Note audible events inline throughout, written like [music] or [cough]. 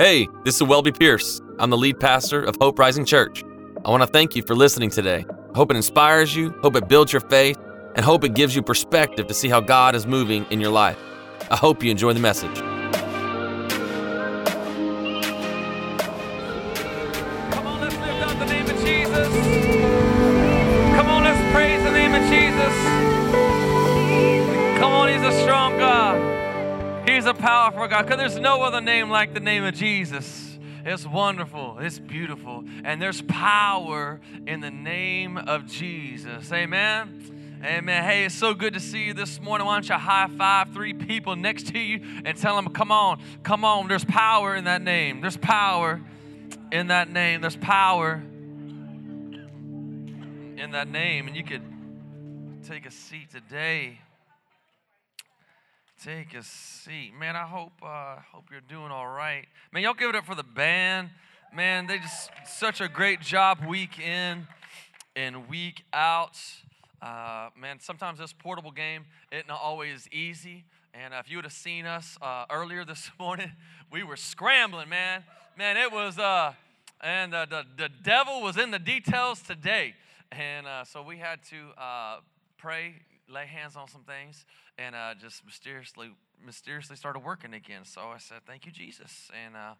Hey, this is Welby Pierce. I'm the lead pastor of Hope Rising Church. I want to thank you for listening today. I hope it inspires you, hope it builds your faith, and hope it gives you perspective to see how God is moving in your life. I hope you enjoy the message. God. Because there's no other name like the name of Jesus. It's wonderful. It's beautiful. And there's power in the name of Jesus. Amen. Amen. Hey, it's so good to see you this morning. Why don't you high five three people next to you and tell them, come on, come on. There's power in that name. There's power in that name. There's power in that name. And you could take a seat today. Take a seat. Man, I hope uh, hope you're doing all right. Man, y'all give it up for the band. Man, they just such a great job week in and week out. Uh, man, sometimes this portable game isn't always easy. And if you would have seen us uh, earlier this [laughs] morning, we were scrambling, man. Man, it was, uh, and the, the, the devil was in the details today. And uh, so we had to uh, pray, lay hands on some things, and uh, just mysteriously, mysteriously started working again. So I said, "Thank you, Jesus." And uh,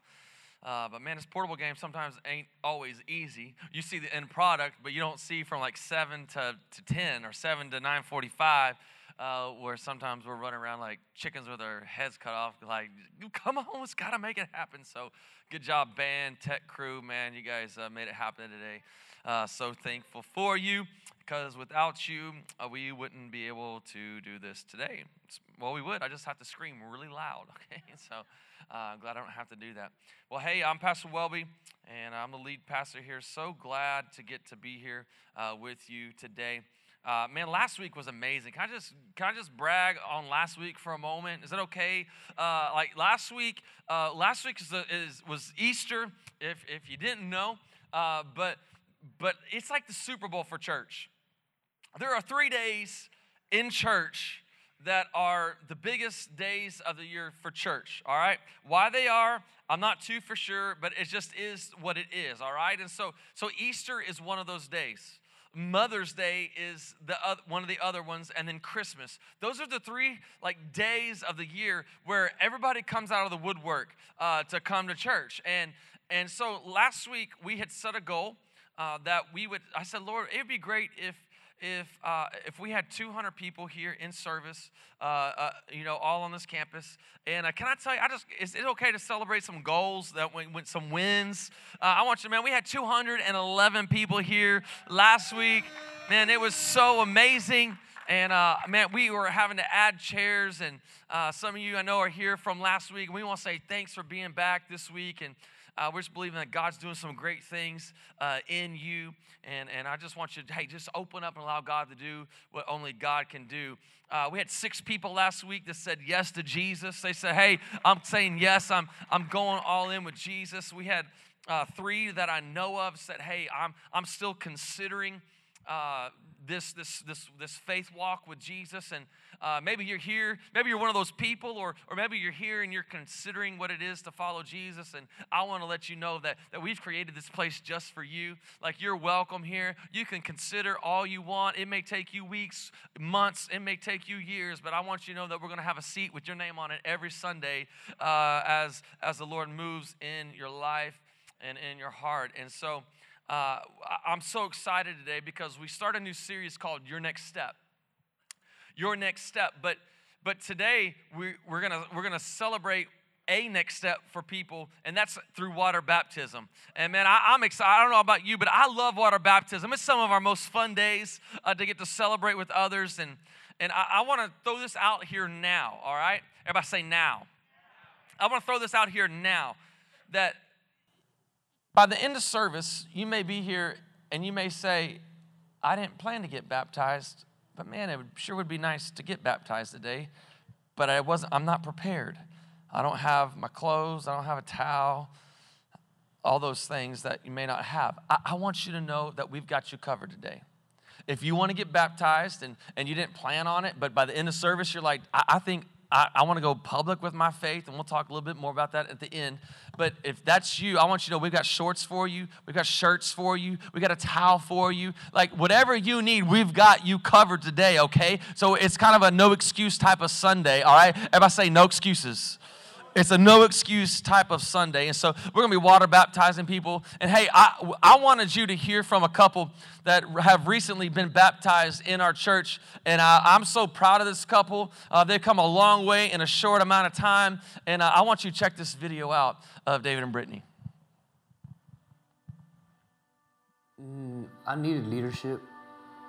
uh, but man, this portable game sometimes ain't always easy. You see the end product, but you don't see from like seven to, to ten or seven to nine forty-five. Uh, where sometimes we're running around like chickens with our heads cut off, like, come on, it's got to make it happen. So, good job, band, tech crew, man. You guys uh, made it happen today. Uh, so thankful for you because without you, uh, we wouldn't be able to do this today. Well, we would. I just have to scream really loud, [laughs] okay? So uh, I'm glad I don't have to do that. Well, hey, I'm Pastor Welby, and I'm the lead pastor here. So glad to get to be here uh, with you today. Uh, man, last week was amazing. Can I just can I just brag on last week for a moment? Is that okay? Uh, like last week, uh, last week is, is, was Easter. If if you didn't know, uh, but but it's like the Super Bowl for church. There are three days in church that are the biggest days of the year for church, all right? Why they are, I'm not too for sure, but it just is what it is, all right? And so so Easter is one of those days. Mother's Day is the other, one of the other ones, and then Christmas. Those are the three like days of the year where everybody comes out of the woodwork uh, to come to church. And and so last week we had set a goal uh, that we would. I said, Lord, it would be great if if uh, if we had 200 people here in service, uh, uh, you know, all on this campus. And uh, can I tell you, I just is it okay to celebrate some goals that went, went some wins? Uh, I want you, man. We had 211 people here last week. Man, it was so amazing. And uh, man, we were having to add chairs, and some of you I know are here from last week. We want to say thanks for being back this week, and uh, we're just believing that God's doing some great things uh, in you. And, and I just want you to, hey, just open up and allow God to do what only God can do. Uh, we had six people last week that said yes to Jesus. They said, hey, I'm saying yes, I'm, I'm going all in with Jesus. We had uh, three that I know of said, hey, I'm, I'm still considering uh, this, this, this, this faith walk with Jesus. And uh, maybe you're here, maybe you're one of those people, or, or maybe you're here and you're considering what it is to follow Jesus. And I want to let you know that, that we've created this place just for you. Like you're welcome here. You can consider all you want. It may take you weeks, months, it may take you years, but I want you to know that we're going to have a seat with your name on it every Sunday uh, as, as the Lord moves in your life and in your heart. And so, uh, I'm so excited today because we start a new series called Your Next Step. Your Next Step. But, but today we, we're to we're gonna celebrate a next step for people, and that's through water baptism. And man, I, am excited. I don't know about you, but I love water baptism. It's some of our most fun days uh, to get to celebrate with others. And, and I, I want to throw this out here now, all right? Everybody say now. I want to throw this out here now that by the end of service, you may be here and you may say, I didn't plan to get baptized, but man, it sure would be nice to get baptized today. But I wasn't, I'm not prepared. I don't have my clothes, I don't have a towel, all those things that you may not have. I, I want you to know that we've got you covered today. If you want to get baptized and, and you didn't plan on it, but by the end of service, you're like, I, I think I, I want to go public with my faith, and we'll talk a little bit more about that at the end. But if that's you, I want you to know we've got shorts for you, we've got shirts for you, we got a towel for you. Like whatever you need, we've got you covered today, okay? So it's kind of a no excuse type of Sunday, all right? Everybody say no excuses. It's a no excuse type of Sunday. And so we're going to be water baptizing people. And hey, I, I wanted you to hear from a couple that have recently been baptized in our church. And I, I'm so proud of this couple. Uh, they've come a long way in a short amount of time. And uh, I want you to check this video out of David and Brittany. Mm, I needed leadership.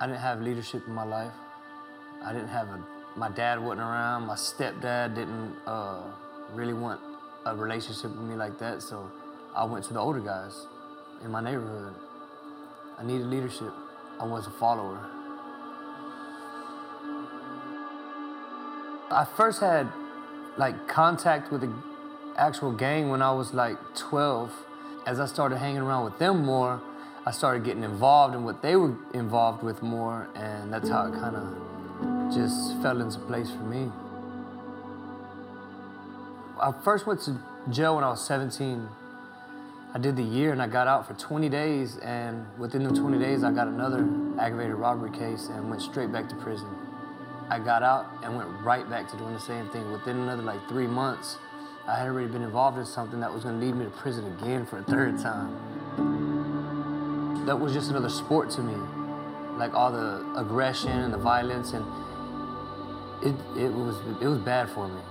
I didn't have leadership in my life. I didn't have a, my dad wasn't around. My stepdad didn't. Uh, really want a relationship with me like that, so I went to the older guys in my neighborhood. I needed leadership. I was a follower. I first had like contact with the actual gang when I was like 12. As I started hanging around with them more, I started getting involved in what they were involved with more, and that's how it kind of just fell into place for me. I first went to jail when I was 17. I did the year and I got out for 20 days, and within the 20 days, I got another aggravated robbery case and went straight back to prison. I got out and went right back to doing the same thing. Within another like three months, I had already been involved in something that was going to lead me to prison again for a third time. That was just another sport to me, like all the aggression and the violence, and it, it was it was bad for me.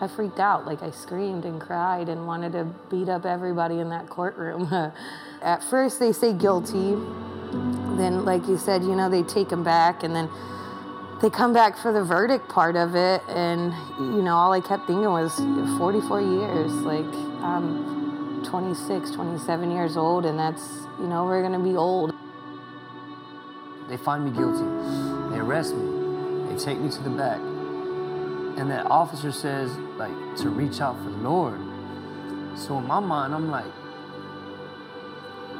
I freaked out. Like I screamed and cried and wanted to beat up everybody in that courtroom. [laughs] At first, they say guilty. Then, like you said, you know, they take him back and then they come back for the verdict part of it. And, you know, all I kept thinking was 44 years. Like, I'm 26, 27 years old, and that's, you know, we're going to be old. They find me guilty. They arrest me. They take me to the back and that officer says like to reach out for the Lord. So in my mind, I'm like,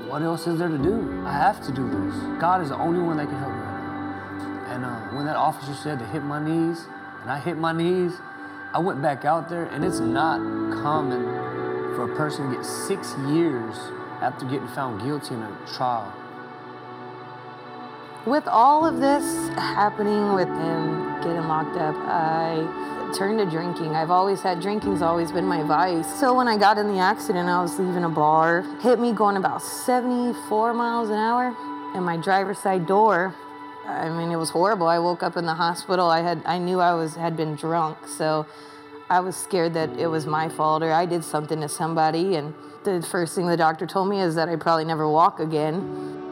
what else is there to do? I have to do this. God is the only one that can help me. And uh, when that officer said to hit my knees, and I hit my knees, I went back out there, and it's not common for a person to get six years after getting found guilty in a trial. With all of this happening with him getting locked up, I turned to drinking. I've always had drinking's always been my vice. So when I got in the accident, I was leaving a bar, hit me going about 74 miles an hour, and my driver's side door. I mean, it was horrible. I woke up in the hospital. I had I knew I was had been drunk, so I was scared that it was my fault or I did something to somebody. And the first thing the doctor told me is that I'd probably never walk again.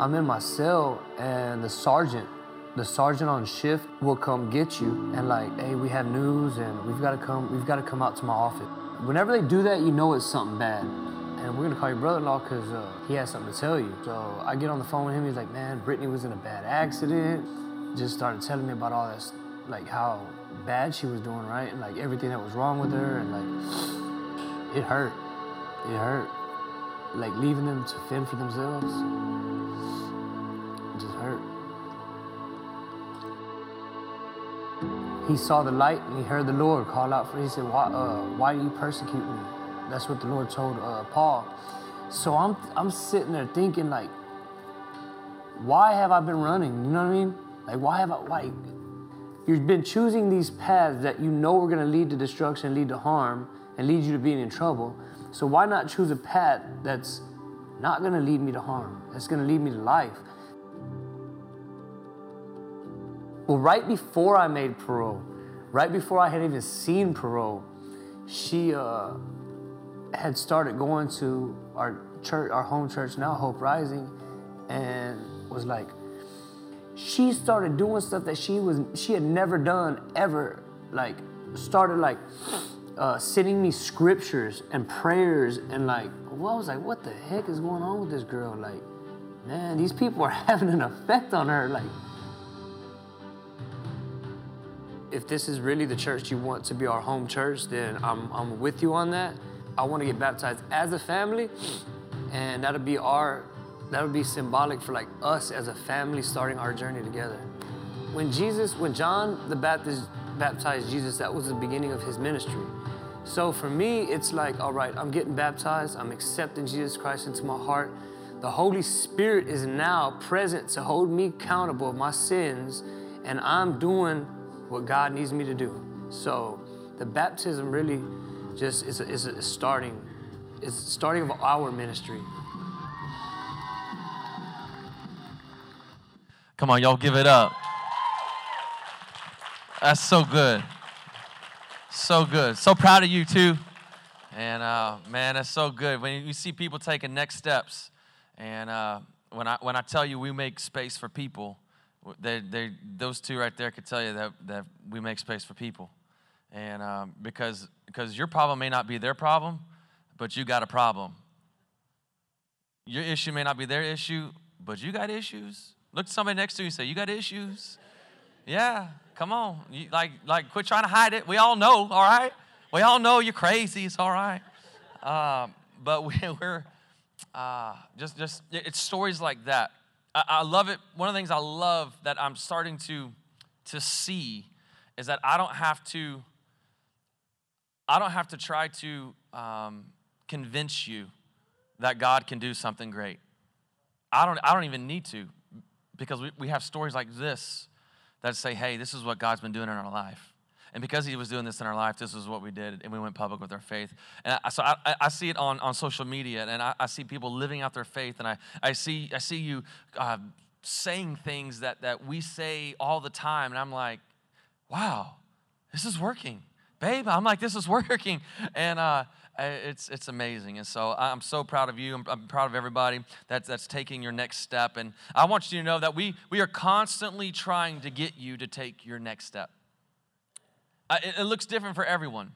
I'm in my cell and the sergeant, the sergeant on shift will come get you and like, hey, we have news and we've got to come, we've got to come out to my office. Whenever they do that, you know it's something bad. And we're gonna call your brother-in-law because uh, he has something to tell you. So I get on the phone with him. He's like, man, Brittany was in a bad accident. Just started telling me about all this, like how bad she was doing, right? And like everything that was wrong with her. And like, it hurt. It hurt. Like leaving them to fend for themselves He saw the light and he heard the Lord call out for. Him. He said, "Why, uh, why do you persecute me?" That's what the Lord told uh, Paul. So I'm I'm sitting there thinking like, why have I been running? You know what I mean? Like why have I like? You've been choosing these paths that you know are going to lead to destruction, lead to harm, and lead you to being in trouble. So why not choose a path that's not going to lead me to harm? That's going to lead me to life. Well, right before I made parole, right before I had even seen parole, she uh, had started going to our church, our home church now, Hope Rising, and was like, she started doing stuff that she was she had never done ever. Like started like uh, sending me scriptures and prayers and like, well, I was like, what the heck is going on with this girl? Like, man, these people are [laughs] having an effect on her. Like if this is really the church you want to be our home church, then I'm, I'm with you on that. I want to get baptized as a family, and that'll be our, that'll be symbolic for like us as a family starting our journey together. When Jesus, when John the Baptist baptized Jesus, that was the beginning of his ministry. So for me, it's like, all right, I'm getting baptized, I'm accepting Jesus Christ into my heart. The Holy Spirit is now present to hold me accountable of my sins, and I'm doing what God needs me to do. So the baptism really just is a, is a starting, is starting of our ministry. Come on, y'all give it up. That's so good. So good. So proud of you, too. And uh, man, that's so good. When you see people taking next steps, and uh, when, I, when I tell you we make space for people, they, they, those two right there could tell you that, that we make space for people. And um, because, because your problem may not be their problem, but you got a problem. Your issue may not be their issue, but you got issues. Look at somebody next to you and say, You got issues? Yeah, come on. You, like, like, quit trying to hide it. We all know, all right? We all know you're crazy. It's all right. Um, but [laughs] we, are uh, just, just, it's stories like that. I, love it. One of the things I love that I'm starting to, to see is that I don't have to, I don't have to try to um, convince you that God can do something great. I don't, I don't even need to because we, we have stories like this that say, hey, this is what God's been doing in our life. And because he was doing this in our life, this is what we did, and we went public with our faith. And I, so I, I see it on, on social media, and I, I, see people living out their faith, and I, I, see, I see you uh, saying things that, that we say all the time, and I'm like, wow, this is working. Babe, I'm like, this is working. And uh, it's, it's amazing. And so I'm so proud of you. I'm, I'm, proud of everybody that's, that's taking your next step. And I want you to know that we, we are constantly trying to get you to take your next step. Uh, it, it, looks different for everyone.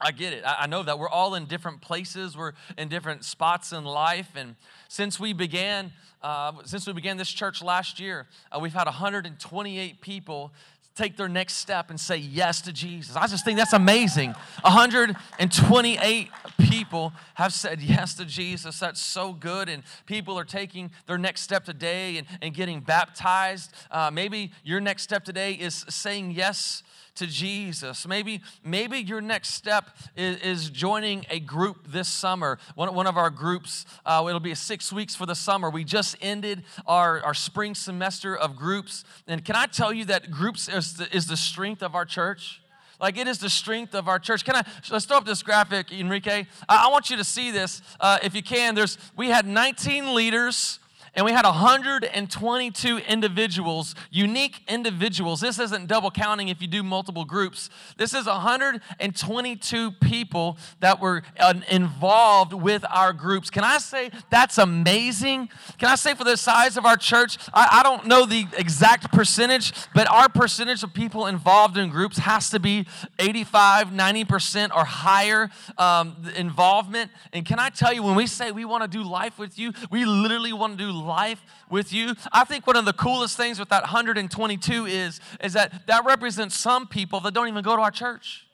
I get it. I, I know that we're all in different places. We're in different spots in life. And since we began, uh, since we began this church last year, uh, we've had 128 people take their next step and say yes to Jesus. I just think that's amazing. 128 people have said yes to Jesus. That's so good. And people are taking their next step today and, and getting baptized. Uh, maybe your next step today is saying yes to Jesus. Maybe, maybe your next step is, is joining a group this summer. One, one of our groups, uh, it'll be six weeks for the summer. We just ended our, our spring semester of groups. And can I tell you that groups is the, is the strength of our church? Like it is the strength of our church. Can I let's throw up this graphic, Enrique? I, I want you to see this uh, if you can. There's we had 19 leaders and we had 122 individuals, unique individuals. This isn't double counting if you do multiple groups. This is 122 people that were uh, involved with our groups. Can I say that's amazing? Can I say for the size of our church, I, I don't know the exact percentage, but our percentage of people involved in groups has to be 85, 90% or higher um, involvement. And can I tell you, when we say we want to do life with you, we literally want to do life with you. I think one of the coolest things with that 122 is, is that that represents some people that don't even go to our church.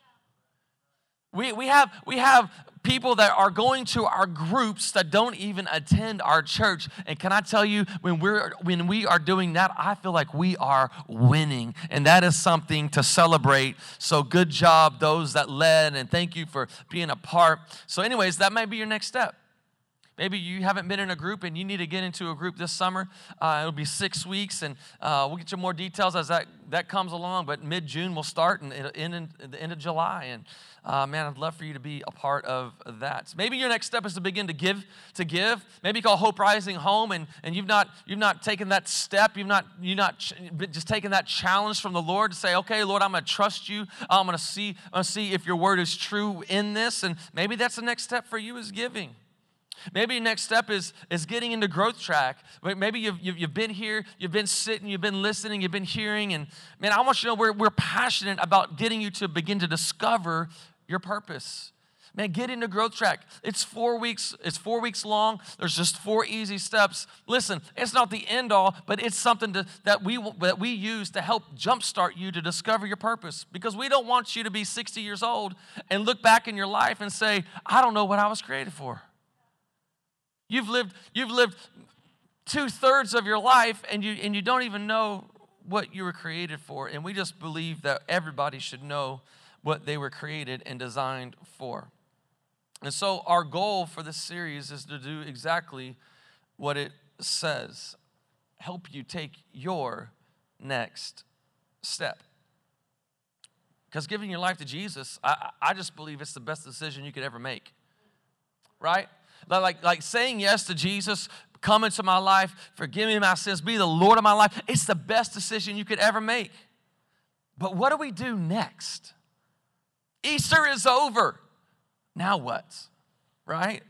We, we, have, we have people that are going to our groups that don't even attend our church. And can I tell you, when we're when we are doing that, I feel like we are winning. And that is something to celebrate. So good job, those that led, and thank you for being a part. So, anyways, that might be your next step. Maybe you haven't been in a group and you need to get into a group this summer. Uh, it'll be six weeks, and uh, we'll get you more details as that, that comes along. But mid June we'll start, and it'll end in the end of July. And uh, man, I'd love for you to be a part of that. Maybe your next step is to begin to give. To give. Maybe call Hope Rising home, and, and you've not you've not taken that step. You've not you not ch- just taken that challenge from the Lord to say, okay, Lord, I'm going to trust you. I'm going to see I'm going to see if your word is true in this. And maybe that's the next step for you is giving. Maybe next step is, is getting into growth track. Maybe you've, you've, you've, been here, you've been sitting, you've been listening, you've been hearing. And man, I want you to know we're, we're passionate about getting you to begin to discover your purpose. Man, get into growth track. It's four weeks, it's four weeks long. There's just four easy steps. Listen, it's not the end all, but it's something to, that, we, that we use to help jumpstart you to discover your purpose. Because we don't want you to be 60 years old and look back in your life and say, I don't know what I was created for. You've lived, you've lived two thirds of your life and you, and you don't even know what you were created for, and we just believe that everybody should know what they were created and designed for. And so, our goal for this series is to do exactly what it says help you take your next step. Because giving your life to Jesus, I, I just believe it's the best decision you could ever make. Right? Like, like saying yes to Jesus, come into my life, forgive me my sins, be the Lord of my life, it's the best decision you could ever make. But what do we do next? Easter is over. Now what? Right?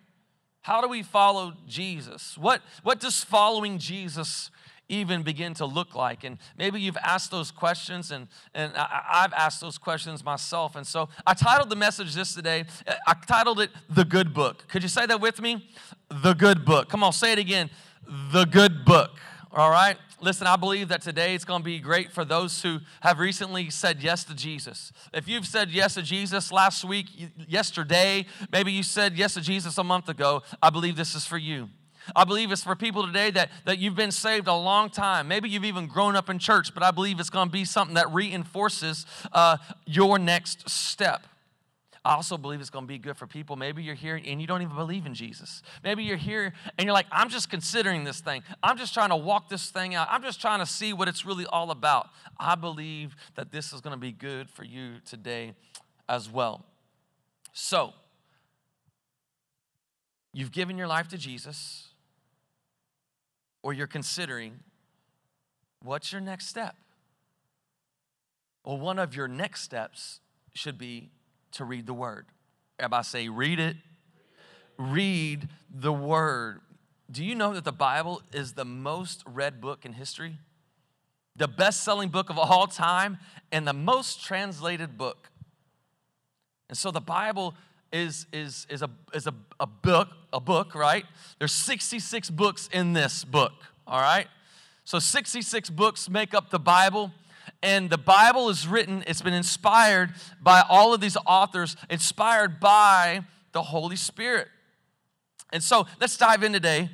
How do we follow Jesus? What, what does following Jesus even begin to look like? And maybe you've asked those questions, and, and I, have asked those questions myself. And so I titled the message this today, I titled it The Good Book. Could you say that with me? The Good Book. Come on, say it again. The Good Book. All right? Listen, I believe that today it's going to be great for those who have recently said yes to Jesus. If you've said yes to Jesus last week, yesterday, maybe you said yes to Jesus a month ago, I believe this is for you. I believe it's for people today that, that you've been saved a long time. Maybe you've even grown up in church, but I believe it's going to be something that reinforces uh, your next step. I also believe it's going to be good for people. Maybe you're here and you don't even believe in Jesus. Maybe you're here and you're like, I'm just considering this thing. I'm just trying to walk this thing out. I'm just trying to see what it's really all about. I believe that this is going to be good for you today as well. So, you've given your life to Jesus, or you're considering what's your next step? Well, one of your next steps should be to read the word. Everybody say, read it. Read the word. Do you know that the Bible is the most read book in history? The best selling book of all time and the most translated book. And so the Bible is, is, is, a, is a, a book, a book, right? There's 66 books in this book, all right? So 66 books make up the Bible. And the Bible is written, it's been inspired by all of these authors, inspired by the Holy Spirit. And so let's dive in today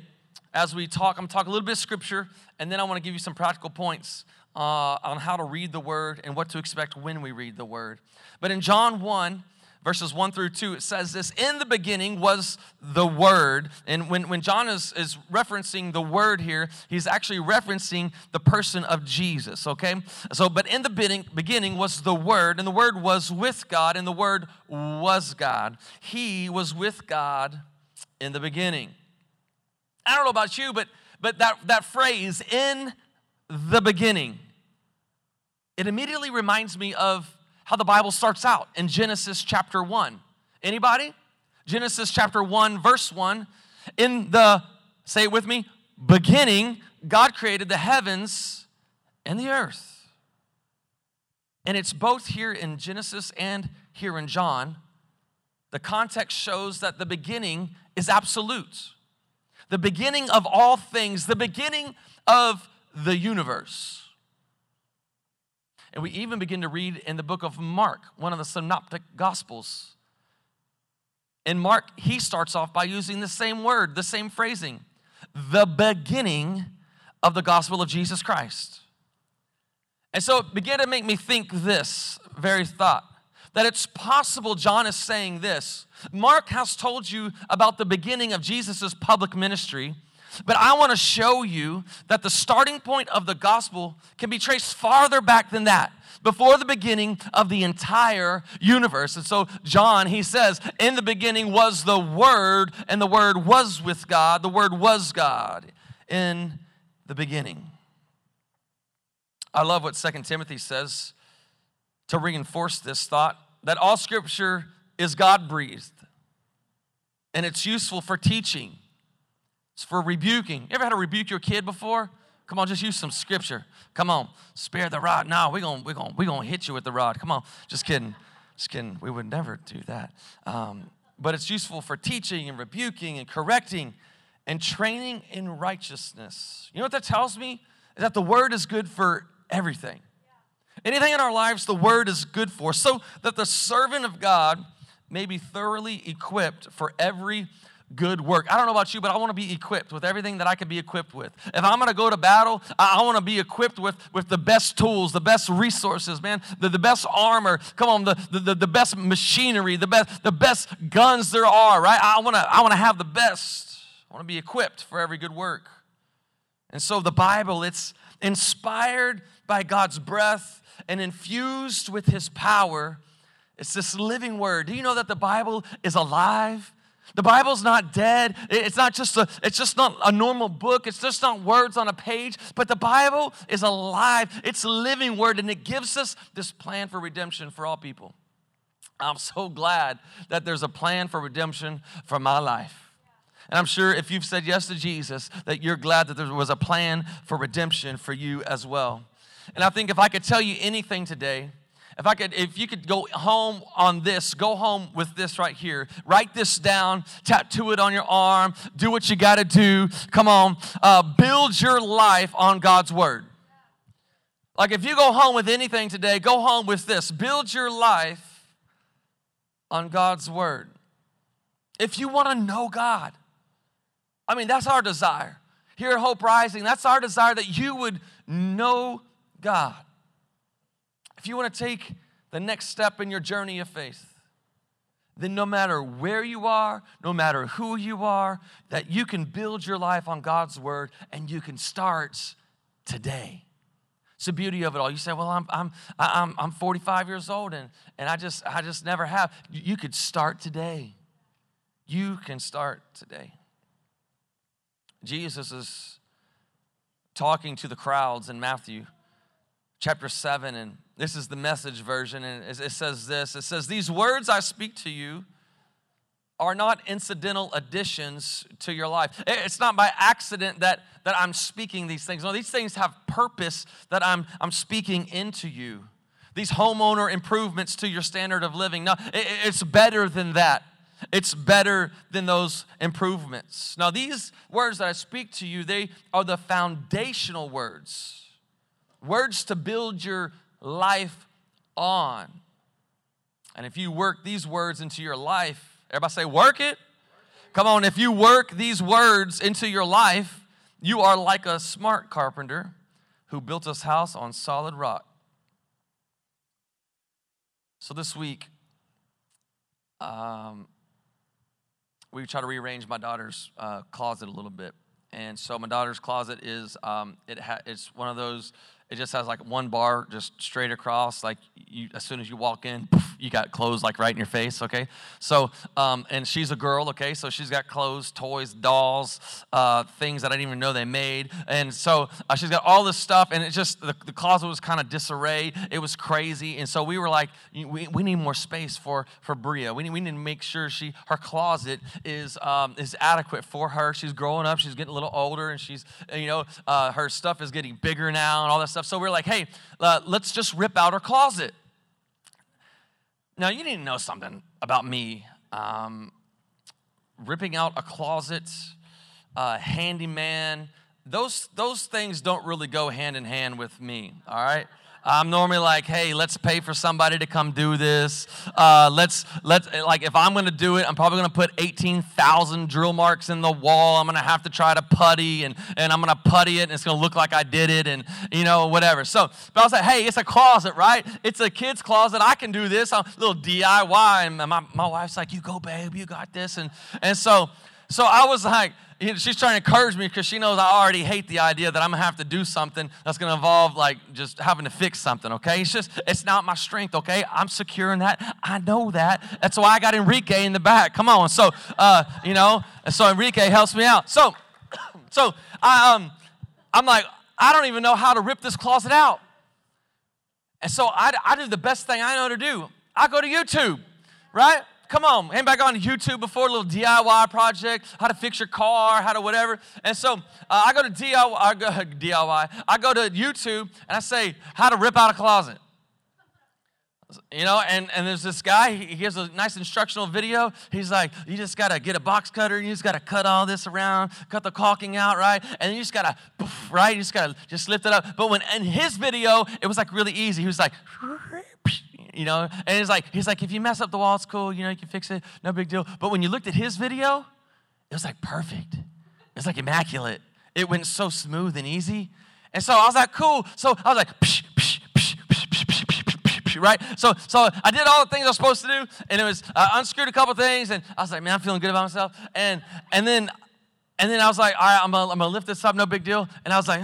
as we talk. I'm going to talk a little bit of scripture, and then I want to give you some practical points uh, on how to read the word and what to expect when we read the word. But in John 1, verses 1 through 2, it says this In the beginning was the Word. And when, when John is, is referencing the Word here, he's actually referencing the person of Jesus, okay? So, but in the beginning, beginning was the Word, and the Word was with God, and the Word was God. He was with God in the beginning. I don't know about you, but, but that, that phrase, in the beginning, it immediately reminds me of how the Bible starts out in Genesis chapter 1. Anybody? Genesis chapter 1, verse 1. In the, say it with me, beginning, God created the heavens and the earth. And it's both here in Genesis and here in John. The context shows that the beginning is absolute. The beginning of all things, the beginning of the universe. And we even begin to read in the book of Mark, one of the synoptic gospels. In Mark, he starts off by using the same word, the same phrasing, the beginning of the gospel of Jesus Christ. And so it began to make me think this very thought that it's possible John is saying this. Mark has told you about the beginning of Jesus' public ministry, but I want to show you that the starting point of the gospel can be traced farther back than that, before the beginning of the entire universe. And so, John, he says, In the beginning was the Word, and the Word was with God. The Word was God in the beginning. I love what Second Timothy says to reinforce this thought that all scripture is God breathed and it's useful for teaching it's for rebuking. You ever had to rebuke your kid before? Come on, just use some scripture. Come on, spare the rod. No, we're going to we're gonna, we're gonna hit you with the rod. Come on, just kidding. Just kidding. We would never do that. Um, but it's useful for teaching and rebuking and correcting and training in righteousness. You know what that tells me? Is that the word is good for everything. Anything in our lives, the word is good for, so that the servant of God may be thoroughly equipped for every good work. I don't know about you, but I want to be equipped with everything that I can be equipped with. If I'm going to go to battle, I, want to be equipped with, with the best tools, the best resources, man, the, the best armor. Come on, the, the, the best machinery, the best, the best guns there are, right? I want to I want to have the best. I want to be equipped for every good work. And so the Bible, it's inspired by God's breath and infused with his power. It's this living word. Do you know that the Bible is alive? The Bible's not dead. It's not just a, it's just not a normal book. It's just not words on a page, but the Bible is alive. It's a living word and it gives us this plan for redemption for all people. I'm so glad that there's a plan for redemption for my life. And I'm sure if you've said yes to Jesus, that you're glad that there was a plan for redemption for you as well. And I think if I could tell you anything today, if I could, if you could go home on this, go home with this right here. Write this down, tattoo it on your arm, do what you got to do. Come on, uh, build your life on God's word. Like if you go home with anything today, go home with this. Build your life on God's word. If you want to know God, I mean, that's our desire. Here at Hope Rising, that's our desire that you would know God if you want to take the next step in your journey of faith, then no matter where you are, no matter who you are, that you can build your life on God's word and you can start today. It's the beauty of it all. You say, "Well, I'm I'm I'm I'm 45 years old and and I just I just never have." You could start today. You can start today. Jesus is talking to the crowds in Matthew chapter 7 and this is the message version, and it says this it says, These words I speak to you are not incidental additions to your life. It's not by accident that, that I'm speaking these things. No, these things have purpose that I'm, I'm speaking into you. These homeowner improvements to your standard of living. No, it's better than that. It's better than those improvements. Now, these words that I speak to you, they are the foundational words. Words to build your life on. And if you work these words into your life, everybody say, work it. Come on, if you work these words into your life, you are like a smart carpenter who built his house on solid rock. So this week, um, we try to rearrange my daughter's uh, closet a little bit. And so my daughter's closet is um, it ha- it's one of those it just has like one bar just straight across. Like you, as soon as you walk in, poof, you got clothes like right in your face. Okay, so um, and she's a girl. Okay, so she's got clothes, toys, dolls, uh, things that I didn't even know they made. And so uh, she's got all this stuff, and it just the, the closet was kind of disarray. It was crazy, and so we were like, we, we need more space for for Bria. We need we need to make sure she her closet is um, is adequate for her. She's growing up. She's getting a little older, and she's you know uh, her stuff is getting bigger now, and all that stuff. So we're like, hey, uh, let's just rip out her closet. Now, you need to know something about me. Um, ripping out a closet, uh, handyman, those, those things don't really go hand in hand with me, all right? I'm normally like, hey, let's pay for somebody to come do this. Uh, let's let's like if I'm gonna do it, I'm probably gonna put 18,000 drill marks in the wall. I'm gonna have to try to putty and and I'm gonna putty it and it's gonna look like I did it and you know whatever. So, but I was like, hey, it's a closet, right? It's a kid's closet. I can do this. I'm a little DIY. And my my wife's like, you go, babe, you got this. And and so so I was like she's trying to encourage me because she knows I already hate the idea that I'm gonna have to do something that's gonna involve like just having to fix something, okay? It's just, it's not my strength, okay? I'm secure in that. I know that. That's why I got Enrique in the back. Come on. So, uh, you know, so Enrique helps me out. So, [coughs] so I, um, I'm like, I don't even know how to rip this closet out. And so I, I do the best thing I know to do. I go to YouTube, right? Come on, anybody on YouTube before? A little DIY project, how to fix your car, how to whatever. And so uh, I go to DIY, I go, [laughs] DIY, I go to YouTube and I say, how to rip out a closet. You know, and, and there's this guy, he, he has a nice instructional video. He's like, you just gotta get a box cutter, you just gotta cut all this around, cut the caulking out, right? And you just gotta, right? You just gotta just lift it up. But when in his video, it was like really easy. He was like, [laughs] you know, and it's like, he's like, if you mess up the wall, it's cool, you know, you can fix it, no big deal. But when you looked at his video, it was like perfect. It was like immaculate. It went so smooth and easy. And so I was like, cool. So I was like, psh, psh, psh, right? So, so I did all the things I was supposed to do, and it was unscrewed a couple things, and I was like, man, I'm feeling good about myself. And and then and then I was like, all right, I'm gonna, I'm gonna lift this up, no big deal. And I was like,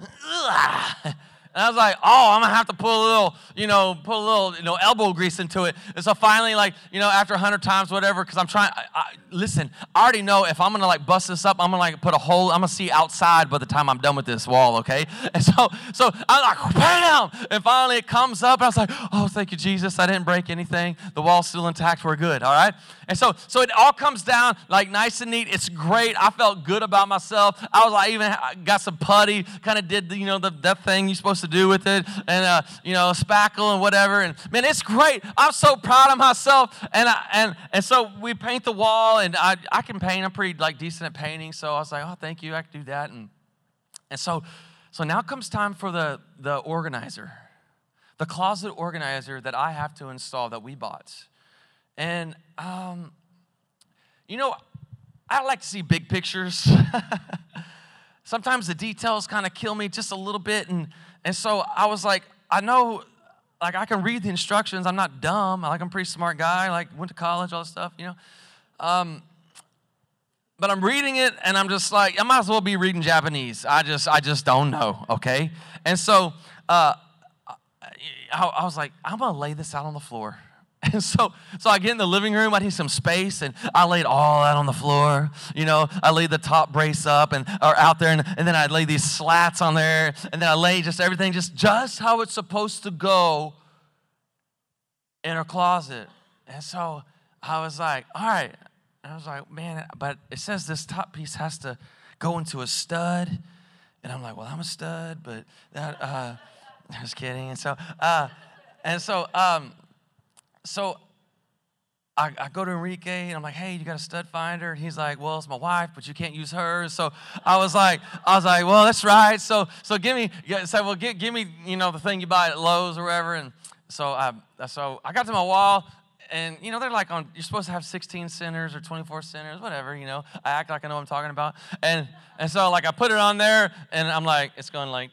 Ugh. And I was like, oh, I'm gonna have to put a little, you know, put a little, you know, elbow grease into it. And so finally, like, you know, after 100 times, whatever, because I'm trying, I, I, listen, I already know if I'm gonna like bust this up, I'm gonna like put a hole, I'm gonna see outside by the time I'm done with this wall, okay? And so, so I'm like, bam! And finally it comes up, and I was like, oh, thank you, Jesus. I didn't break anything. The wall's still intact. We're good, all right? And so, so it all comes down like nice and neat. It's great. I felt good about myself. I was like, even got some putty, kind of did the, you know, the, that thing you're supposed to do with it, and uh, you know, spackle and whatever. And man, it's great. I'm so proud of myself. And I, and and so we paint the wall, and I I can paint. I'm pretty like decent at painting. So I was like, oh, thank you. I can do that. And and so so now comes time for the the organizer, the closet organizer that I have to install that we bought. And um, you know, I like to see big pictures. [laughs] Sometimes the details kind of kill me just a little bit, and and so I was like, I know, like I can read the instructions. I'm not dumb. Like I'm a pretty smart guy. Like went to college, all this stuff, you know. Um, but I'm reading it, and I'm just like, I might as well be reading Japanese. I just, I just don't know. Okay, and so uh, I, I was like, I'm gonna lay this out on the floor. And [laughs] so, so I get in the living room, I need some space, and I laid all that on the floor. You know, I laid the top brace up and or out there, and, and then I lay these slats on there, and then I lay just everything just just how it's supposed to go in her closet. And so I was like, all right. And I was like, man, but it says this top piece has to go into a stud. And I'm like, well, I'm a stud, but that, uh, [laughs] I was kidding. And so, uh, and so, um, so I, I, go to Enrique and I'm like, hey, you got a stud finder? And he's like, well, it's my wife, but you can't use hers. So I was like, I was like, well, that's right. So so give me, say, well, give, give me, you know, the thing you buy at Lowe's or wherever. And so I so I got to my wall. And you know they're like on. You're supposed to have 16 centers or 24 centers, whatever. You know, I act like I know what I'm talking about. And and so like I put it on there, and I'm like, it's going like.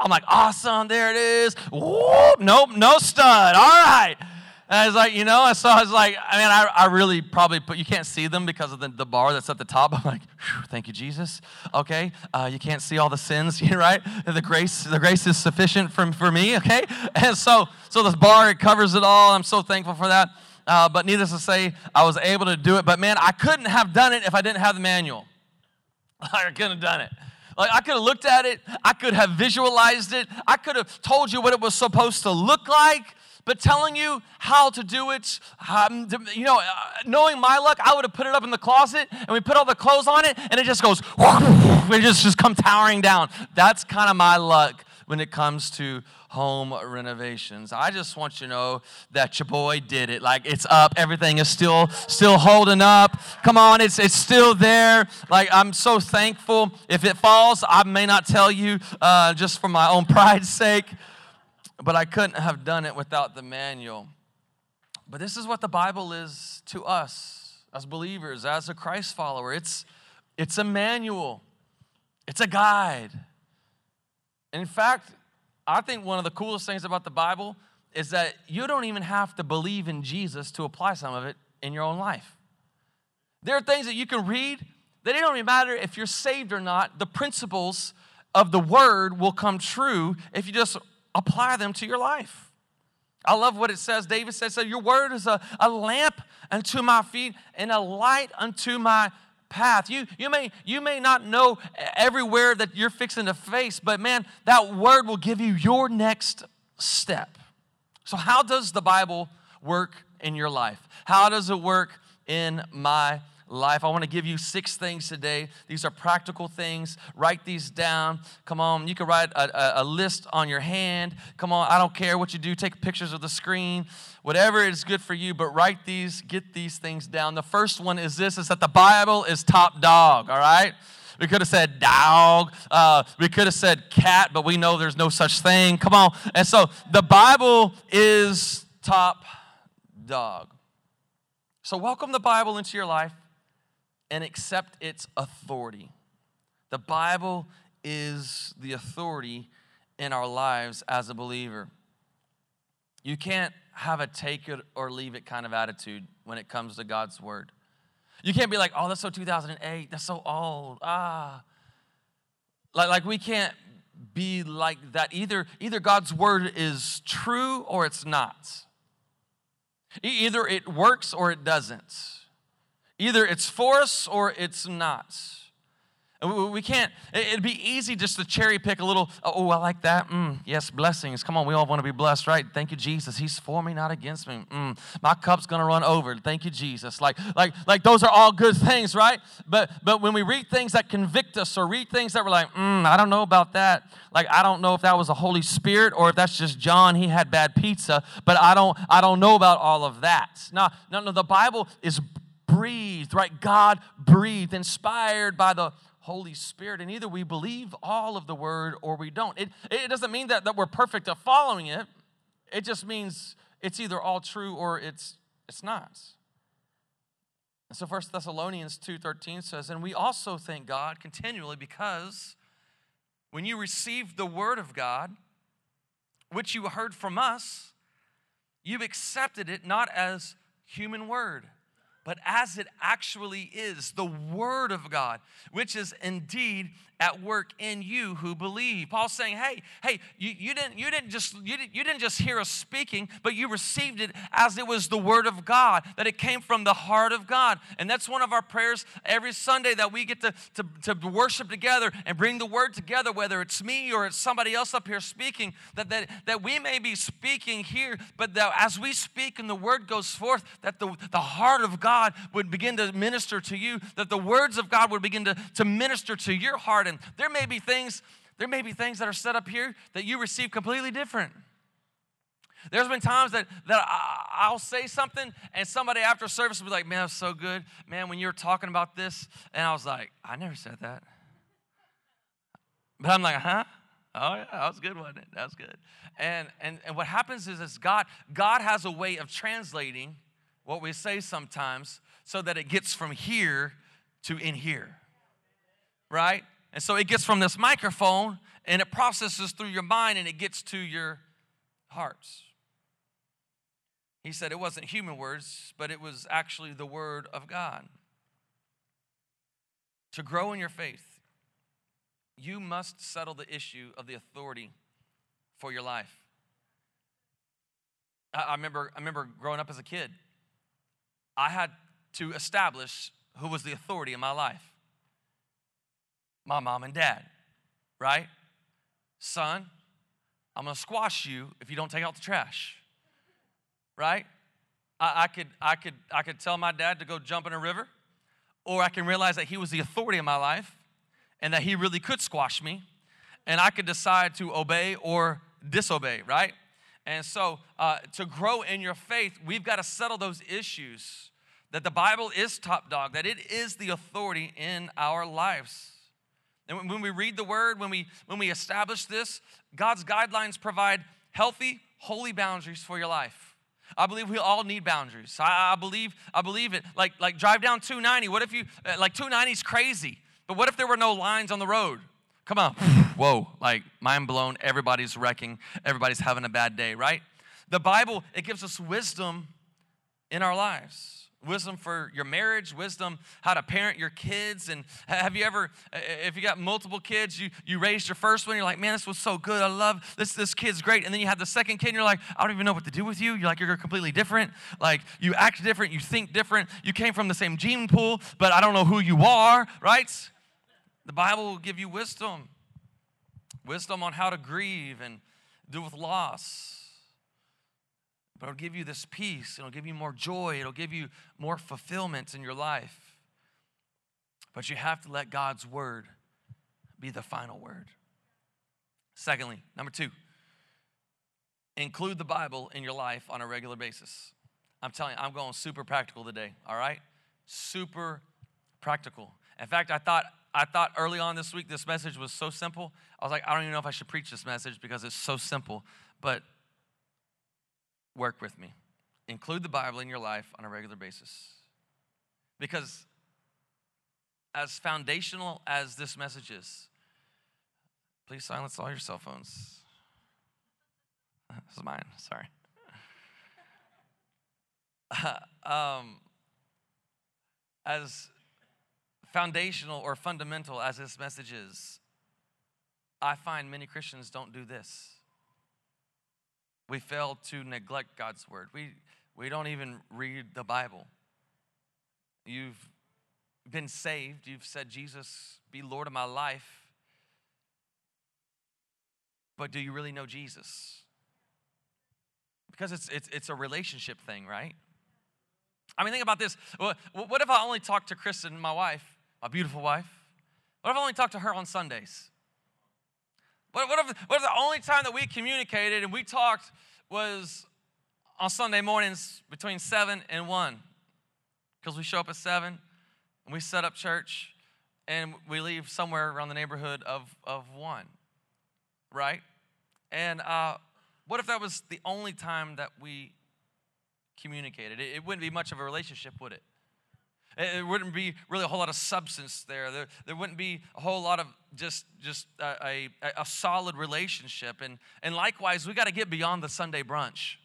I'm like, awesome, there it is. Whoop, nope, no stud. All right. And I was like, you know, so I was like, I mean, I, I really probably put, you can't see them because of the, the bar that's at the top. [laughs] I'm like, thank you, Jesus. Okay, uh, you can't see all the sins, [laughs] right? The grace, the grace is sufficient for, for me, okay? [laughs] And so, so this bar, it covers it all. I'm so thankful for that. Uh, but needless to say, I was able to do it. But man, I couldn't have done it if I didn't have the manual. I couldn't have done it. Like I could have looked at it, I could have visualized it, I could have told you what it was supposed to look like, but telling you how to do it, um, you know, uh, knowing my luck, I would have put it up in the closet and we put all the clothes on it and it just goes, [laughs] it just, just come towering down. That's kind of my luck when it comes to home renovations. I just want you to know that your boy did it. Like it's up, everything is still still holding up. Come on, it's it's still there. Like I'm so thankful. If it falls, I may not tell you uh, just for my own [laughs] pride's sake, but I couldn't have done it without the manual. But this is what the Bible is to us as believers, as a Christ follower. It's it's a manual. It's a guide. In fact, I think one of the coolest things about the Bible is that you don't even have to believe in Jesus to apply some of it in your own life. There are things that you can read that it don't even matter if you're saved or not. The principles of the word will come true if you just apply them to your life. I love what it says. David says, so Your word is a, a lamp unto my feet and a light unto my path. You, you, may, you may not know everywhere that you're fixing to face, but man, that word will give you your next step. So, how does the Bible work in your life? How does it work in my life. I want to give you six things today. These are practical things. Write these down. Come on, you can write a, a, a, list on your hand. Come on, I don't care what you do. Take pictures of the screen, whatever is good for you, but write these, get these things down. The first one is this is that the Bible is top dog, all right? We could have said dog. Uh, we could have said cat, but we know there's no such thing. Come on. And so the Bible is top dog. So, welcome the Bible into your life and accept its authority. The Bible is the authority in our lives as a believer. You can't have a take it or leave it kind of attitude when it comes to God's word. You can't be like, oh, that's so 2008, that's so old. Ah. Like, like we can't be like that. Either, either God's word is true or it's not. Either it works or it doesn't. Either it's for us or it's not. We can't, it'd be easy just to cherry pick a little, oh, I like that. Mm, yes, blessings. Come on, we all want to be blessed, right? Thank you, Jesus. He's for me, not against me. Mm, my cup's going to run over. Thank you, Jesus. Like, like, like those are all good things, right? But, but when we read things that convict us or read things that we're like, mm, I don't know about that. Like, I don't know if that was the Holy Spirit or if that's just John, he had bad pizza, but I don't, I don't know about all of that. No, no, no, the Bible is breathed, right? God breathed, inspired by the Holy Spirit. And either we believe all of the word or we don't. It, it doesn't mean that, that we're perfect at following it. It just means it's either all true or it's it's not. And so First Thessalonians 2:13 says, and we also thank God continually because when you received the word of God, which you heard from us, you've accepted it not as human word but as it actually is, the Word of God, which is indeed at work in you who believe. Paul's saying, hey, hey, you, you, didn't, you, didn't just, you, didn't, you didn't just hear us speaking, but you received it as it was the Word of God, that it came from the heart of God. And that's one of our prayers every Sunday that we get to, to, to worship together and bring the Word together, whether it's me or it's somebody else up here speaking, that, that, that we may be speaking here, but that as we speak and the Word goes forth, that the, the heart of God would begin to minister to you, that the words of God would begin to, to minister to your heart. And there may be things, there may be things that are set up here that you receive completely different. There's been times that, that I, will say something and somebody after service will be like, man, that's so good. Man, when you were talking about this, and I was like, I never said that. But I'm like, huh? Oh yeah, that was good, wasn't it? That was good. And and and what happens is, is God God has a way of translating what we say sometimes so that it gets from here to in here. Right? And so it gets from this microphone and it processes through your mind and it gets to your hearts. He said it wasn't human words, but it was actually the word of God. To grow in your faith, you must settle the issue of the authority for your life. I, remember, I remember growing up as a kid, I had to establish who was the authority in my life my mom and dad, right? Son, I'm gonna squash you if you don't take out the trash, right? I, I, could, I, could, I could tell my dad to go jump in a river, or I can realize that he was the authority in my life and that he really could squash me, and I could decide to obey or disobey, right? And so, uh, to grow in your faith, we've got to settle those issues that the Bible is top dog, that it is the authority in our lives. And when we read the word, when we when we establish this, God's guidelines provide healthy, holy boundaries for your life. I believe we all need boundaries. I, I believe I believe it. Like like drive down 290. What if you uh, like 290 is crazy, but what if there were no lines on the road? Come on, [sighs] whoa! Like mind blown. Everybody's wrecking. Everybody's having a bad day, right? The Bible it gives us wisdom in our lives wisdom for your marriage, wisdom how to parent your kids. And have you ever, if you got multiple kids, you, you raised your first one, you're like, man, this was so good. I love this, this kid's great. And then you have the second kid, and you're like, I don't even know what to do with you. You're like, you're completely different. Like, you act different, you think different. You came from the same gene pool, but I don't know who you are, right? The Bible will give you wisdom wisdom on how to grieve and deal with loss but it'll give you this peace. It'll give you more joy. It'll give you more fulfillment in your life. But you have to let God's word be the final word. Secondly, number two, include the Bible in your life on a regular basis. I'm telling you, I'm going super practical today, all right? Super practical. In fact, I thought I thought early on this week this message was so simple. I was like, I don't even know if I should preach this message because it's so simple. But work with me. include the Bible in your life on a regular basis. Because as foundational as this message is, please silence all your cell phones. [laughs] This is mine, sorry. [laughs] um, as foundational or fundamental as this message is, I find many Christians don't do this. We fail to neglect God's word. We, we don't even read the Bible. You've been saved, you've said, Jesus, be Lord of my life. But do you really know Jesus? Because it's, it's, it's a relationship thing, right? I mean, think about this. What if I only talked to Kristen, my wife, my beautiful wife? What if I only talked to her on Sundays? What, what, if, what if the only time that we communicated and we talked was on Sunday mornings between 7 and 1? Because we show up at 7 and we set up church and we leave somewhere around the neighborhood of, of 1, right? And uh, what if that was the only time that we communicated. It, it wouldn't be much of a relationship, would it? It, wouldn't be really a whole lot of substance there. There, there wouldn't be a whole lot of just, just a, a, a solid relationship. And, and likewise, we got to get beyond the Sunday brunch.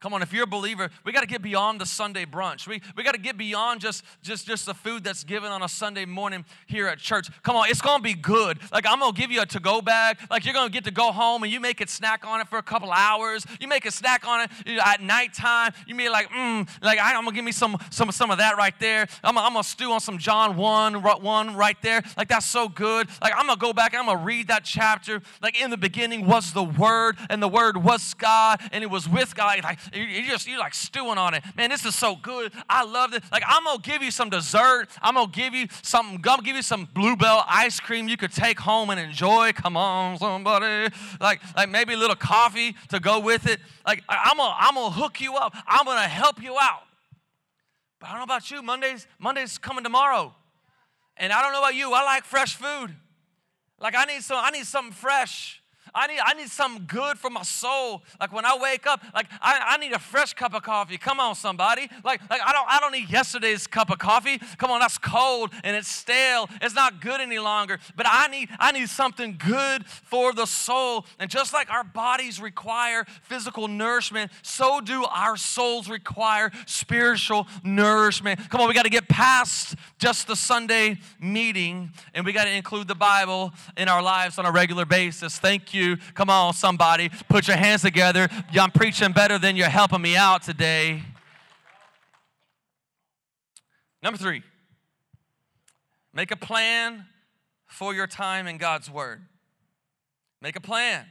Come on, if you're a believer, we got to get beyond the Sunday brunch. We, we got to get beyond just, just, just the food that's given on a Sunday morning here at church. Come on, it's going to be good. Like, I'm going to give you a to go bag. Like, you're going to get to go home and you make it snack on it for a couple hours. You make a snack on it at nighttime. You may like, mmm, like, I'm going to give me some, some, some of that right there. I'm, I'm going to stew on some John 1, 1 right there. Like, that's so good. Like, I'm going to go back I'm going to read that chapter. Like, in the beginning was the Word, and the Word was God, and it was with God. Like, you just you like stewing on it. Man, this is so good. I love it. Like I'm gonna give you some dessert. I'm gonna give you something. I'm gonna give you some bluebell ice cream you could take home and enjoy. Come on, somebody. Like like maybe a little coffee to go with it. Like I'm gonna I'm gonna hook you up. I'm gonna help you out. But I don't know about you. Mondays Mondays coming tomorrow, and I don't know about you. I like fresh food. Like I need some I need something fresh. I need, I need something good for my soul. Like when I wake up, like I, I need a fresh cup of coffee. Come on, somebody. Like, like I don't I don't need yesterday's cup of coffee. Come on, that's cold and it's stale. It's not good any longer. But I need I need something good for the soul. And just like our bodies require physical nourishment, so do our souls require spiritual nourishment. Come on, we got to get past just the Sunday meeting and we got to include the Bible in our lives on a regular basis. Thank you Come on, somebody. Put your hands together. I'm preaching better than you're helping me out today. Number three, make a plan for your time in God's Word. Make a plan.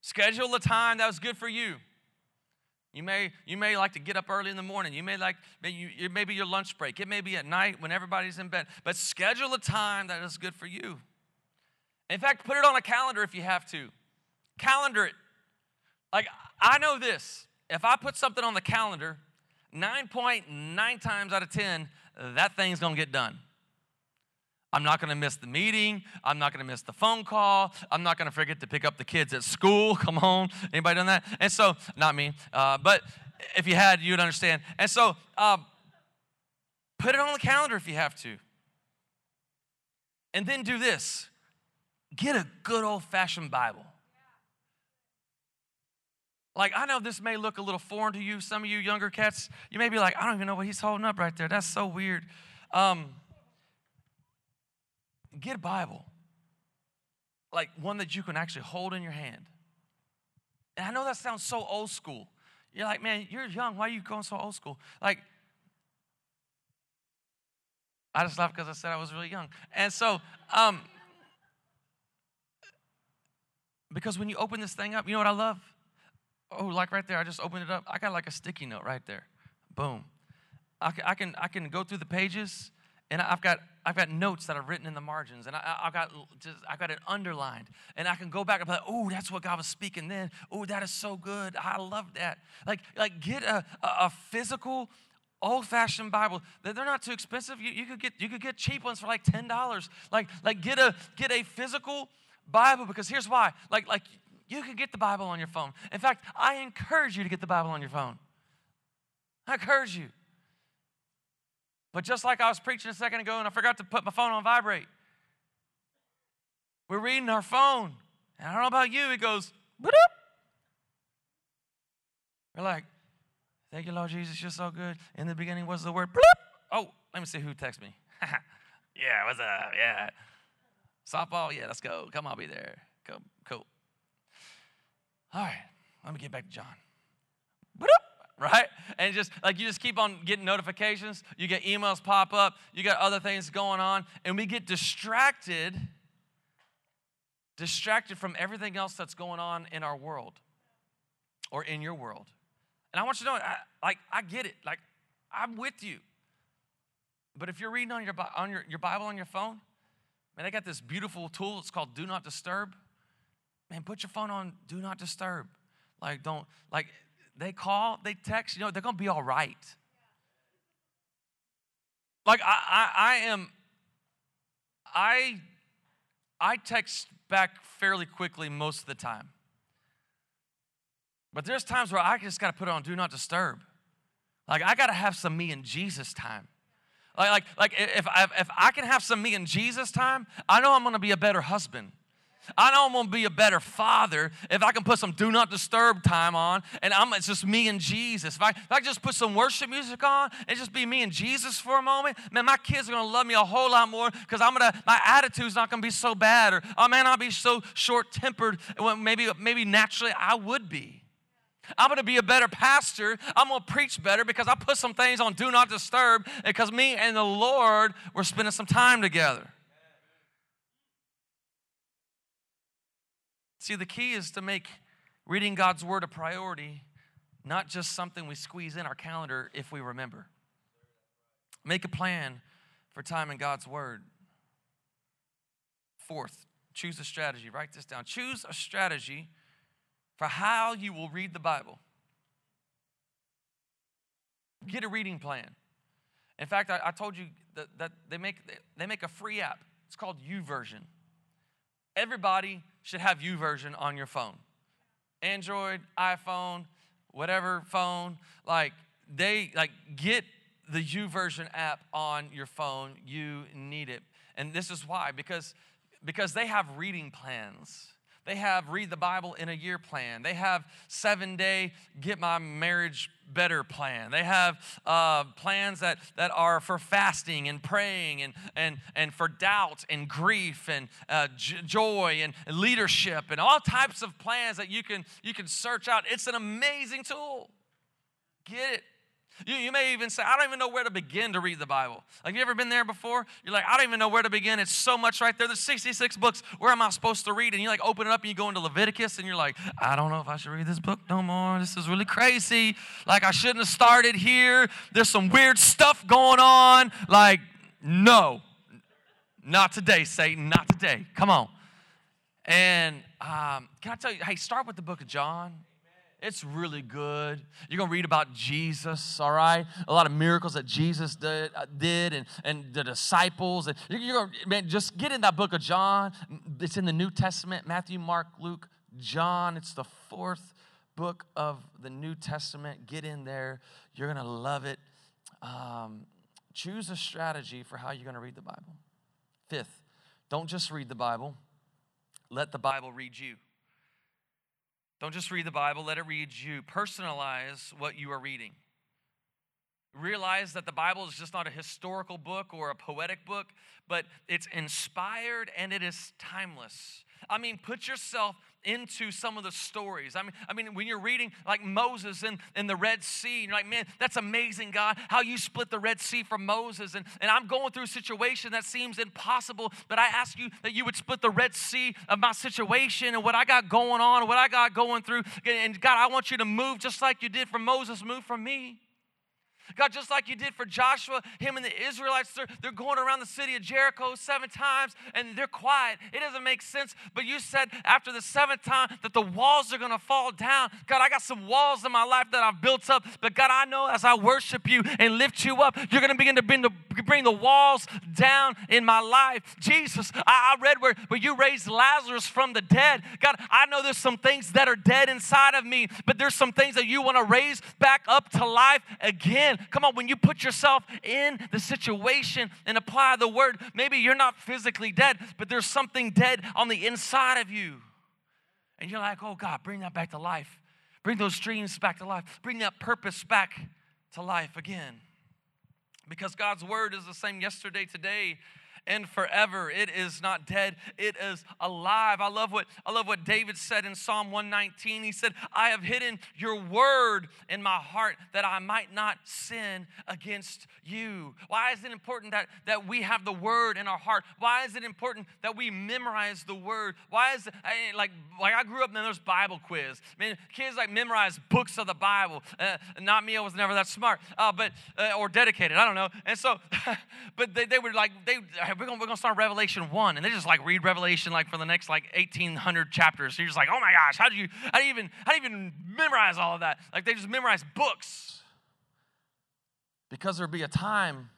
Schedule a time that was good for you. You may, you may like to get up early in the morning. You may like, maybe, your lunch break. It may be at night when everybody's in bed. But schedule a time that is good for you. In fact, put it on a calendar if you have to. Calendar it. Like, I know this. If I put something on the calendar, 9.9 times out of 10, that thing's gonna get done. I'm not gonna miss the meeting. I'm not gonna miss the phone call. I'm not gonna forget to pick up the kids at school. [laughs] Come on. Anybody done that? And so, not me, uh, but if you had, you'd understand. And so, uh, put it on the calendar if you have to. And then do this get a good old fashioned Bible. Like, I know this may look a little foreign to you. Some of you younger cats, you may be like, I don't even know what he's holding up right there. That's so weird. Um, get a Bible, like one that you can actually hold in your hand. And I know that sounds so old school. You're like, man, you're young. Why are you going so old school? Like, I just laughed because I said I was really young. And so, um, because when you open this thing up, you know what I love? Oh, like right there, I just opened it up. I got like a sticky note right there. Boom. I can, I can, I can go through the pages and I've got I've got notes that I've written in the margins, and I, have got just I've got it underlined, and I can go back and be like, oh, that's what God was speaking then. Oh, that is so good. I love that. Like like get a a, physical old-fashioned Bible. They're not too expensive. You, you could get you could get cheap ones for like ten dollars. Like like get a get a physical Bible because here's why. Like, like you can get the Bible on your phone. In fact, I encourage you to get the Bible on your phone. I encourage you. But just like I was preaching a second ago and I forgot to put my phone on vibrate, we're reading our phone. And I don't know about you, it goes, Boop. We're like, thank you, Lord Jesus, you're so good. In the beginning was the word, bloop. Oh, let me see who texted me. [laughs] yeah, what's up? Yeah. Softball? Yeah, let's go. Come, I'll be there. Come, Cool. All right, let me get back to John. Right? And just like you just keep on getting notifications, you get emails pop up, you got other things going on, and we get distracted, distracted from everything else that's going on in our world or in your world. And I want you to know, I, like, I get it. Like, I'm with you. But if you're reading on your, on your, your Bible on your phone, man, they got this beautiful tool. It's called Do Not Disturb. Man, put your phone on Do Not Disturb. Like, don't, like, they call, they text, you know, they're going to be all right. Like, I, I, I am, I, I text back fairly quickly most of the time. But there's times where I just got to put it on do not disturb. Like I got to have some me and Jesus time. Like, like, like if, I, if I can have some me and Jesus time, I know I'm going to be a better husband. I know I'm gonna be a better father if I can put some do not disturb time on and I'm it's just me and Jesus. If I, if I just put some worship music on and just be me and Jesus for a moment, man, my kids are gonna love me a whole lot more because I'm gonna my attitude's not gonna be so bad or oh man, I'll be so short-tempered when maybe maybe naturally I would be. I'm going to be a better pastor. I'm going to preach better because I put some things on do not disturb because me and the Lord were spending some time together. See, the key is to make reading God's word a priority, not just something we squeeze in our calendar if we remember. Make a plan for time in God's word. Fourth, choose a strategy. Write this down. Choose a strategy for how you will read the Bible. Get a reading plan. In fact, I, I told you that, that, they, make, they make a free app. It's called YouVersion. Everybody should have YouVersion on your phone. Android, iPhone, whatever phone, like they like get the YouVersion app on your phone. You need it. And this is why because because they have reading plans. They have read the Bible in a year plan. They have seven day get my marriage better plan. They have uh, plans that, that are for fasting and praying and, and, and for doubt and grief and uh, j- joy and leadership and all types of plans that you can, you can search out. It's an amazing tool. Get it. You, you may even say, I don't even know where to begin to read the Bible. Like, you ever been there before? You're like, I don't even know where to begin. It's so much right there. There's 66 books. Where am I supposed to read? And you like open it up and you go into Leviticus and you're like, I don't know if I should read this book no more. This is really crazy. Like, I shouldn't have started here. There's some weird stuff going on. Like, no, not today, Satan. Not today. Come on. And um, can I tell you, hey, start with the book of John. It's really good. You're going to read about Jesus, all right? A lot of miracles that Jesus did, uh, did and, and the disciples. And you're going to, man, just get in that book of John. It's in the New Testament Matthew, Mark, Luke, John. It's the fourth book of the New Testament. Get in there. You're going to love it. Um, choose a strategy for how you're going to read the Bible. Fifth, don't just read the Bible, let the Bible read you. Don't just read the Bible, let it read you. Personalize what you are reading. Realize that the Bible is just not a historical book or a poetic book, but it's inspired and it is timeless. I mean, put yourself into some of the stories. I mean, I mean, when you're reading like Moses in, in the Red Sea, you're like, man, that's amazing, God, how you split the Red Sea from Moses. And, and I'm going through a situation that seems impossible, but I ask you that you would split the Red Sea of my situation and what I got going on, what I got going through. And God, I want you to move just like you did for Moses, move for me. God, just like you did for Joshua, him and the Israelites, they're, they're going around the city of Jericho seven times and they're quiet. It doesn't make sense. But you said after the seventh time that the walls are going to fall down. God, I got some walls in my life that I've built up. But God, I know as I worship you and lift you up, you're going to begin to bring the, bring the walls down in my life. Jesus, I, I read where, where you raised Lazarus from the dead. God, I know there's some things that are dead inside of me, but there's some things that you want to raise back up to life again. Come on, when you put yourself in the situation and apply the word, maybe you're not physically dead, but there's something dead on the inside of you. And you're like, oh God, bring that back to life. Bring those dreams back to life. Bring that purpose back to life again. Because God's word is the same yesterday, today, and forever. It is not dead, it is alive. I love what I love what David said in Psalm 119. He said, "I have hidden your word in my heart that I might not sin against you." Why is it important that that we have the word in our heart? Why is it important that we memorize the word? Why is it like like I grew up and there's Bible quiz. I mean, kids like memorize books of the Bible. Uh, not me, I was never that smart, uh, but uh, or dedicated. I don't know. And so, [laughs] but they, they were like they we're gonna, we're gonna start Revelation 1. And they just like read Revelation like for the next like 1800 chapters. So you're just like, oh my gosh, how do you, how do you even, how do you even memorize all of that? Like they just memorize books. Because there'll be a time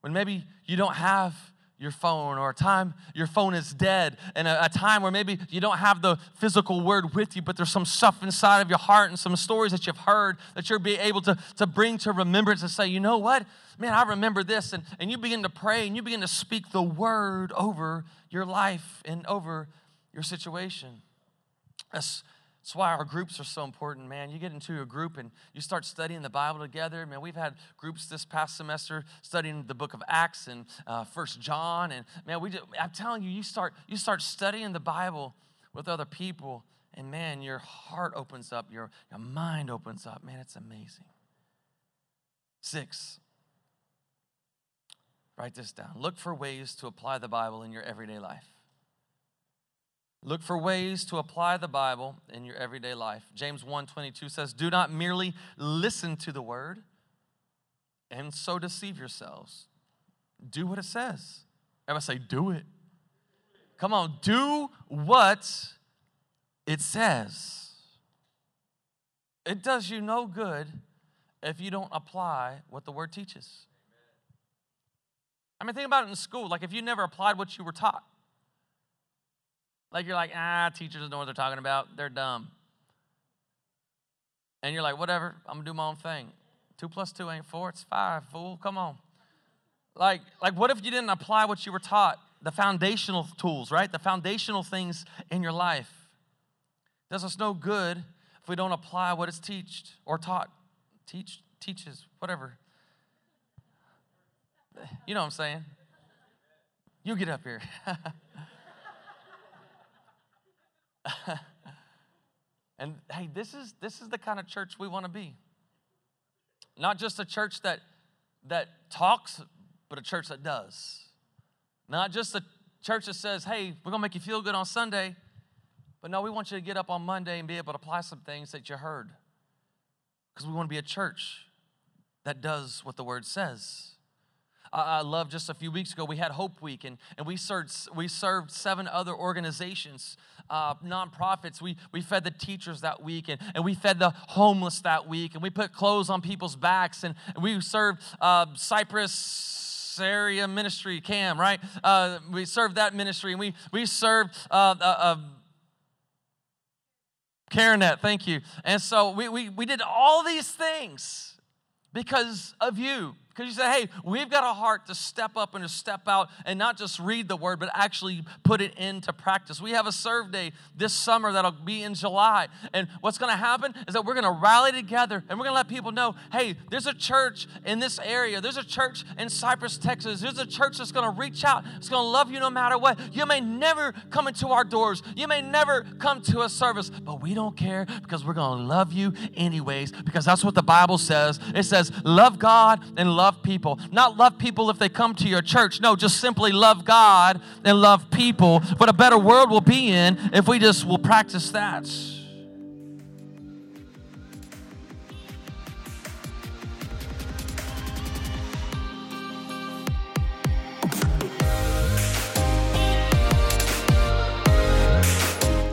when maybe you don't have your phone or a time your phone is dead and a, a, time where maybe you don't have the physical word with you but there's some stuff inside of your heart and some stories that you've heard that you'll be able to, to bring to remembrance and say you know what? Man i remember this and, and you begin to pray and you begin to speak the word over your life and over your situation. That's that's why our groups are so important, man. You get into a group and you start studying the Bible together. Man, we've had groups this past semester studying the book of Acts and uh, First John, and man, we. Just, I'm telling you, you start you start studying the Bible with other people, and man, your heart opens up, your your mind opens up. Man, it's amazing. Six. Write this down. Look for ways to apply the Bible in your everyday life. Look for ways to apply the Bible in your everyday life. James 1:22 says, "Do not merely listen to the word and so deceive yourselves. Do what it says." Everybody say, "Do it." Come on, do what it says. It does you no good if you don't apply what the word teaches. I mean, think about it in school. Like if you never applied what you were taught, like you're like, ah, teachers don't know what they're talking about. They're dumb. And you're like, whatever, I'm gonna do my own thing. Two plus two ain't four, it's five, fool. Come on. Like, like what if you didn't apply what you were taught? The foundational tools, right? The foundational things in your life. Does us no good if we don't apply what is taught or taught. Teach, teaches, whatever. You know what I'm saying? You get up here. [laughs] [laughs] and hey, this is this is the kind of church we want to be. Not just a church that that talks, but a church that does. Not just a church that says, "Hey, we're going to make you feel good on Sunday." But no, we want you to get up on Monday and be able to apply some things that you heard. Because we want to be a church that does what the word says. I love just a few weeks ago, we had Hope Week, and, and we, served, we served seven other organizations, uh, nonprofits. We, we fed the teachers that week, and, and we fed the homeless that week, and we put clothes on people's backs, and, and we served uh, Cypress area ministry, CAM, right? Uh, we served that ministry, and we, we served uh, uh, uh CareNet, thank you. And so we, we, we did all these things because of you because you say, hey, we've got a heart to step up and to step out and not just read the word, but actually put it into practice. We have a serve day this summer that'll be in July. And what's going to happen is that we're going to rally together and we're going to let people know hey, there's a church in this area. There's a church in Cypress, Texas. There's a church that's going to reach out. It's going to love you no matter what. You may never come into our doors, you may never come to a service, but we don't care because we're going to love you anyways because that's what the Bible says. It says, love God and love love people. Not love people if they come to your church. No, just simply love God and love people. What a better world will be in if we just will practice that.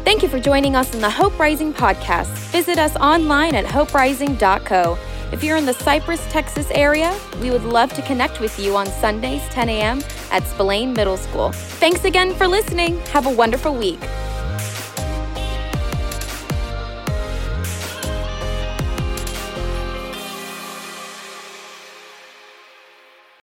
Thank you for joining us in the Hope Rising podcast. Visit us online at hoperising.co. If you're in the Cypress, Texas area, we would love to connect with you on Sundays, 10 a.m. at Spillane Middle School. Thanks again for listening. Have a wonderful week.